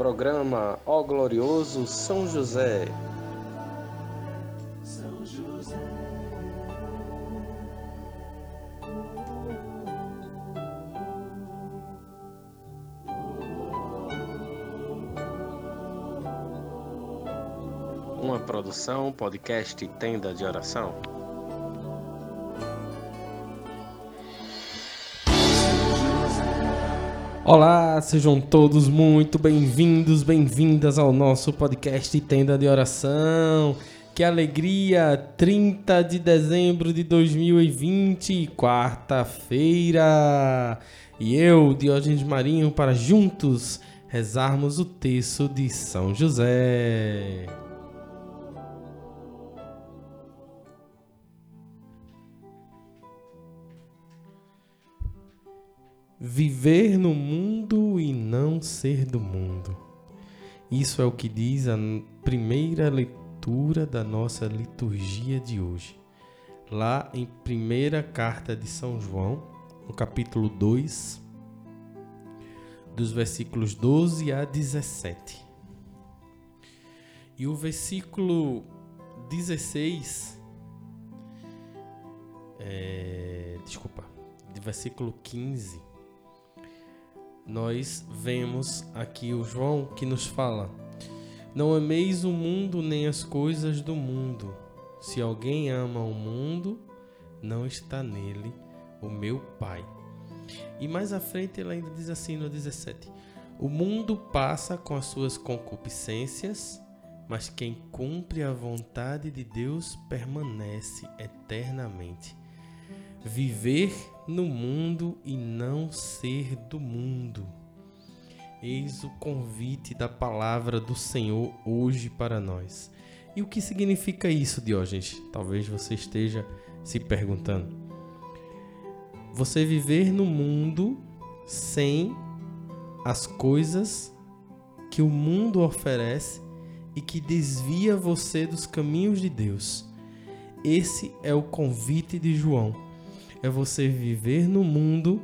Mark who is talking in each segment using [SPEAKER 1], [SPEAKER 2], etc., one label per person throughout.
[SPEAKER 1] Programa Ó Glorioso São José.
[SPEAKER 2] São José.
[SPEAKER 1] Uma produção, podcast Tenda de Oração. Olá, sejam todos muito bem-vindos, bem-vindas ao nosso podcast Tenda de Oração. Que alegria! 30 de dezembro de 2020, quarta-feira. E eu, Diógenes Marinho, para juntos rezarmos o texto de São José. Viver no mundo e não ser do mundo. Isso é o que diz a primeira leitura da nossa liturgia de hoje. Lá em primeira carta de São João, no capítulo 2, dos versículos 12 a 17. E o versículo 16 é, desculpa, de versículo 15 nós vemos aqui o João que nos fala: Não ameis o mundo nem as coisas do mundo. Se alguém ama o mundo, não está nele o meu Pai. E mais à frente ele ainda diz assim no 17: O mundo passa com as suas concupiscências, mas quem cumpre a vontade de Deus permanece eternamente. Viver no mundo e não ser do mundo. Eis o convite da palavra do Senhor hoje para nós. E o que significa isso, Diógenes? Talvez você esteja se perguntando. Você viver no mundo sem as coisas que o mundo oferece e que desvia você dos caminhos de Deus. Esse é o convite de João é você viver no mundo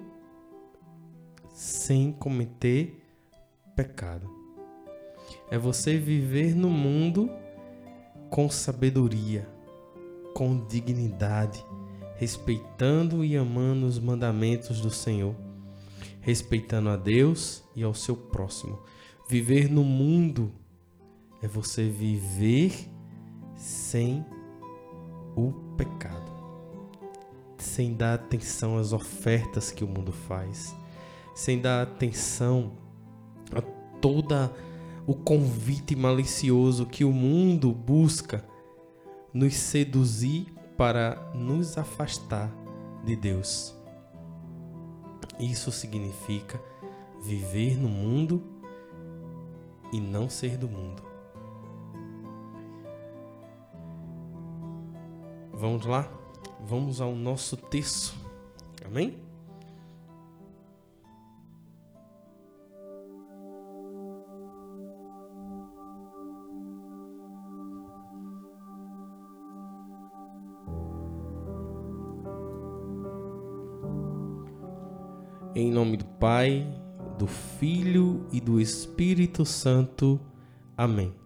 [SPEAKER 1] sem cometer pecado. É você viver no mundo com sabedoria, com dignidade, respeitando e amando os mandamentos do Senhor, respeitando a Deus e ao seu próximo. Viver no mundo é você viver sem o pecado sem dar atenção às ofertas que o mundo faz, sem dar atenção a toda o convite malicioso que o mundo busca nos seduzir para nos afastar de Deus. Isso significa viver no mundo e não ser do mundo. Vamos lá? Vamos ao nosso texto. Amém? Em nome do Pai, do Filho e do Espírito Santo. Amém.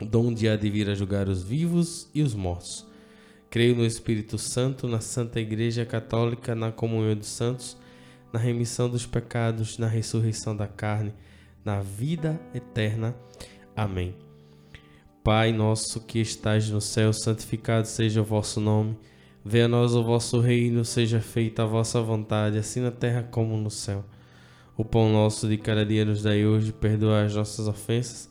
[SPEAKER 1] donde há de vir a julgar os vivos e os mortos. Creio no Espírito Santo, na Santa Igreja Católica, na comunhão dos santos, na remissão dos pecados, na ressurreição da carne, na vida eterna. Amém. Pai nosso que estais no céu, santificado seja o vosso nome. Venha a nós o vosso reino, seja feita a vossa vontade, assim na terra como no céu. O pão nosso de cada dia nos dai hoje, perdoa as nossas ofensas,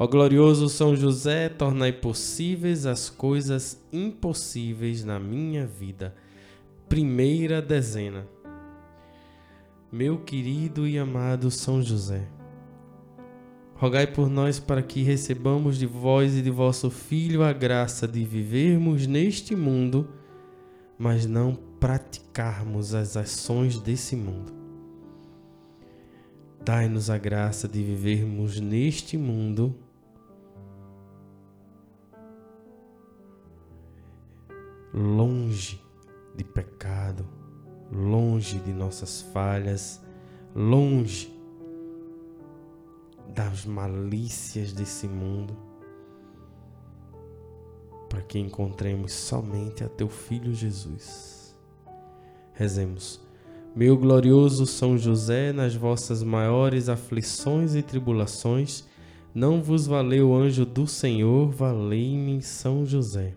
[SPEAKER 1] Ó glorioso São José, tornai possíveis as coisas impossíveis na minha vida. Primeira dezena. Meu querido e amado São José, Rogai por nós para que recebamos de vós e de vosso Filho a graça de vivermos neste mundo, mas não praticarmos as ações desse mundo. Dai-nos a graça de vivermos neste mundo longe de pecado, longe de nossas falhas, longe das malícias desse mundo, para que encontremos somente a teu Filho Jesus. Rezemos. Meu glorioso São José, nas vossas maiores aflições e tribulações, não vos valeu o anjo do Senhor, valei-me São José.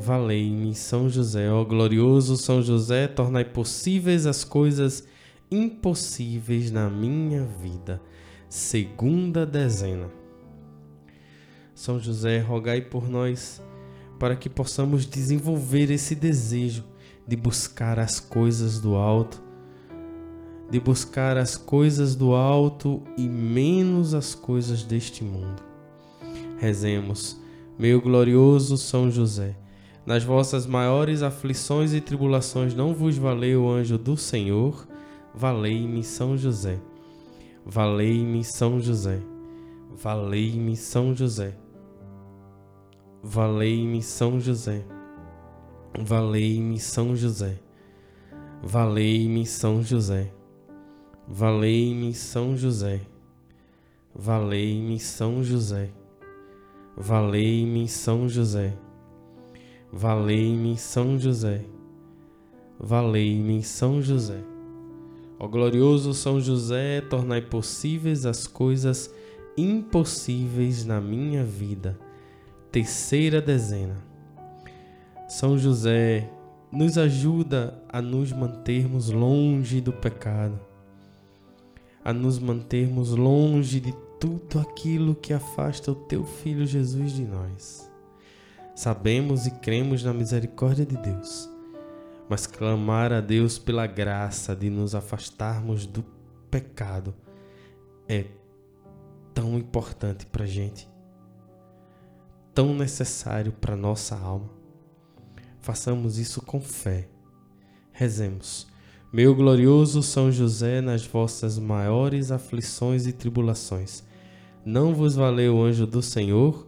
[SPEAKER 1] Valei-me São José. Ó glorioso São José, tornai possíveis as coisas impossíveis na minha vida. Segunda dezena. São José, rogai por nós para que possamos desenvolver esse desejo de buscar as coisas do alto, de buscar as coisas do alto e menos as coisas deste mundo. Rezemos, meu glorioso São José, nas vossas maiores aflições e tribulações não vos valeu o anjo do Senhor, valei-me São José. Valei-me São José. Valei-me São José. Valei-me São José. Valei-me São José. Valei-me São José. Valei-me São José. Valei-me São José. Valei-me São José. Valei-me São José. Valei-me São José. Ó glorioso São José, tornai possíveis as coisas impossíveis na minha vida terceira dezena. São José nos ajuda a nos mantermos longe do pecado, a nos mantermos longe de tudo aquilo que afasta o teu filho Jesus de nós. Sabemos e cremos na misericórdia de Deus, mas clamar a Deus pela graça de nos afastarmos do pecado é tão importante para gente tão necessário para nossa alma. Façamos isso com fé. Rezemos. Meu glorioso São José, nas vossas maiores aflições e tribulações, não vos valeu o anjo do Senhor?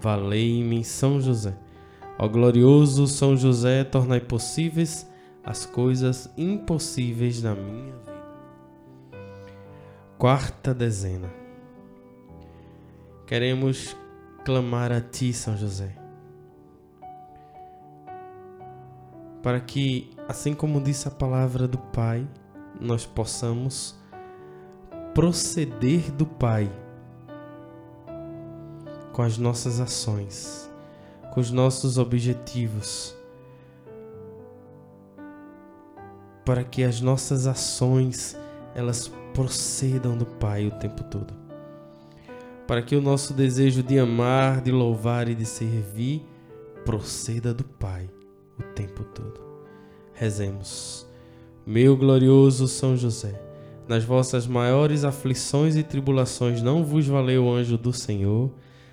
[SPEAKER 1] Valei-me São José. Ó glorioso São José, tornai possíveis as coisas impossíveis na minha vida. Quarta dezena. Queremos clamar a Ti, São José. Para que, assim como disse a palavra do Pai, nós possamos proceder do Pai com as nossas ações, com os nossos objetivos, para que as nossas ações elas procedam do Pai o tempo todo para que o nosso desejo de amar, de louvar e de servir proceda do Pai o tempo todo. Rezemos. Meu glorioso São José, nas vossas maiores aflições e tribulações não vos valeu o anjo do Senhor,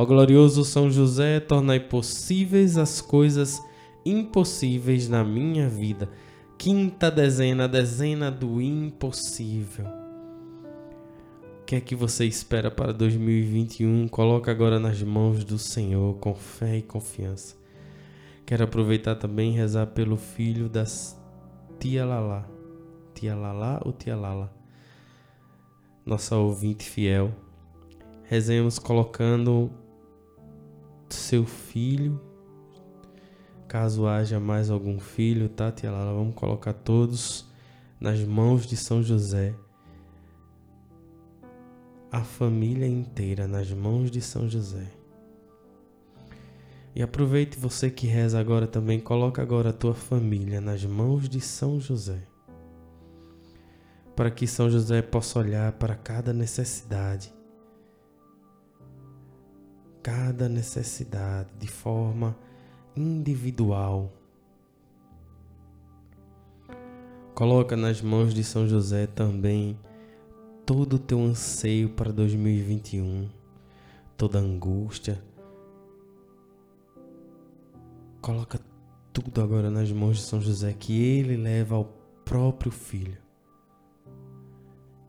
[SPEAKER 1] Ó glorioso São José, tornai possíveis as coisas impossíveis na minha vida quinta dezena, dezena do impossível. O que é que você espera para 2021? Coloca agora nas mãos do Senhor com fé e confiança. Quero aproveitar também e rezar pelo filho das Tia Lala. Tia Lala ou Tia Lala? Nossa ouvinte fiel. Rezemos colocando seu filho Caso haja mais algum filho, tá, tia Lala? Vamos colocar todos nas mãos de São José. A família inteira nas mãos de São José. E aproveite você que reza agora também, coloca agora a tua família nas mãos de São José. Para que São José possa olhar para cada necessidade. Cada necessidade de forma individual. Coloca nas mãos de São José também todo o teu anseio para 2021, toda angústia. Coloca tudo agora nas mãos de São José que ele leva ao próprio filho.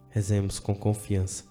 [SPEAKER 1] Rezemos com confiança.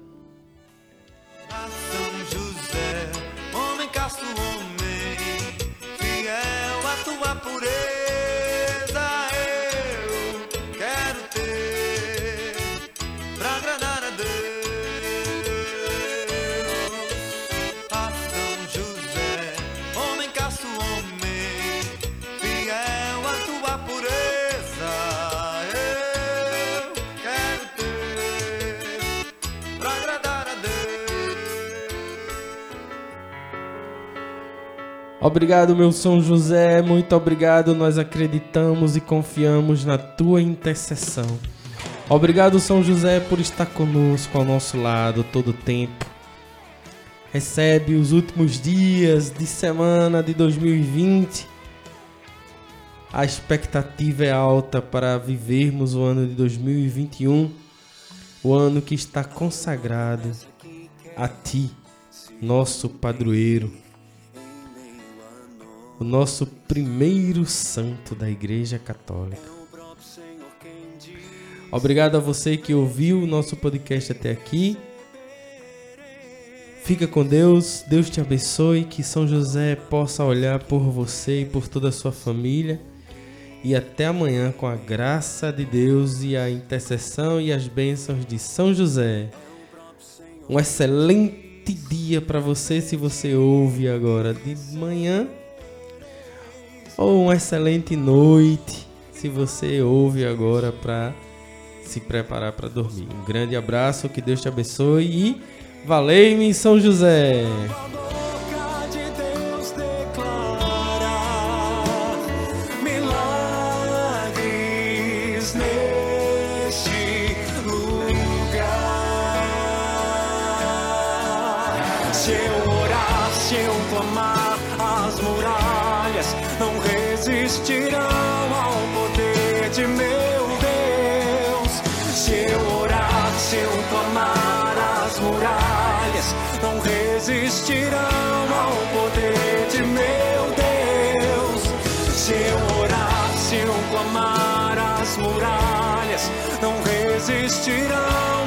[SPEAKER 1] Obrigado, meu São José, muito obrigado. Nós acreditamos e confiamos na tua intercessão. Obrigado, São José, por estar conosco ao nosso lado todo o tempo. Recebe os últimos dias de semana de 2020. A expectativa é alta para vivermos o ano de 2021, o ano que está consagrado a Ti, nosso padroeiro o nosso primeiro santo da Igreja Católica. Obrigado a você que ouviu o nosso podcast até aqui. Fica com Deus, Deus te abençoe, que São José possa olhar por você e por toda a sua família. E até amanhã com a graça de Deus e a intercessão e as bênçãos de São José. Um excelente dia para você se você ouve agora de manhã ou uma excelente noite se você ouve agora para se preparar para dormir. Um grande abraço, que Deus te abençoe e valei-me São José. oração ao poder de meu Deus.
[SPEAKER 2] Se eu orar, se eu clamar, as muralhas não resistirão ao poder de meu Deus. Se eu orar, se eu clamar, as muralhas não resistirão.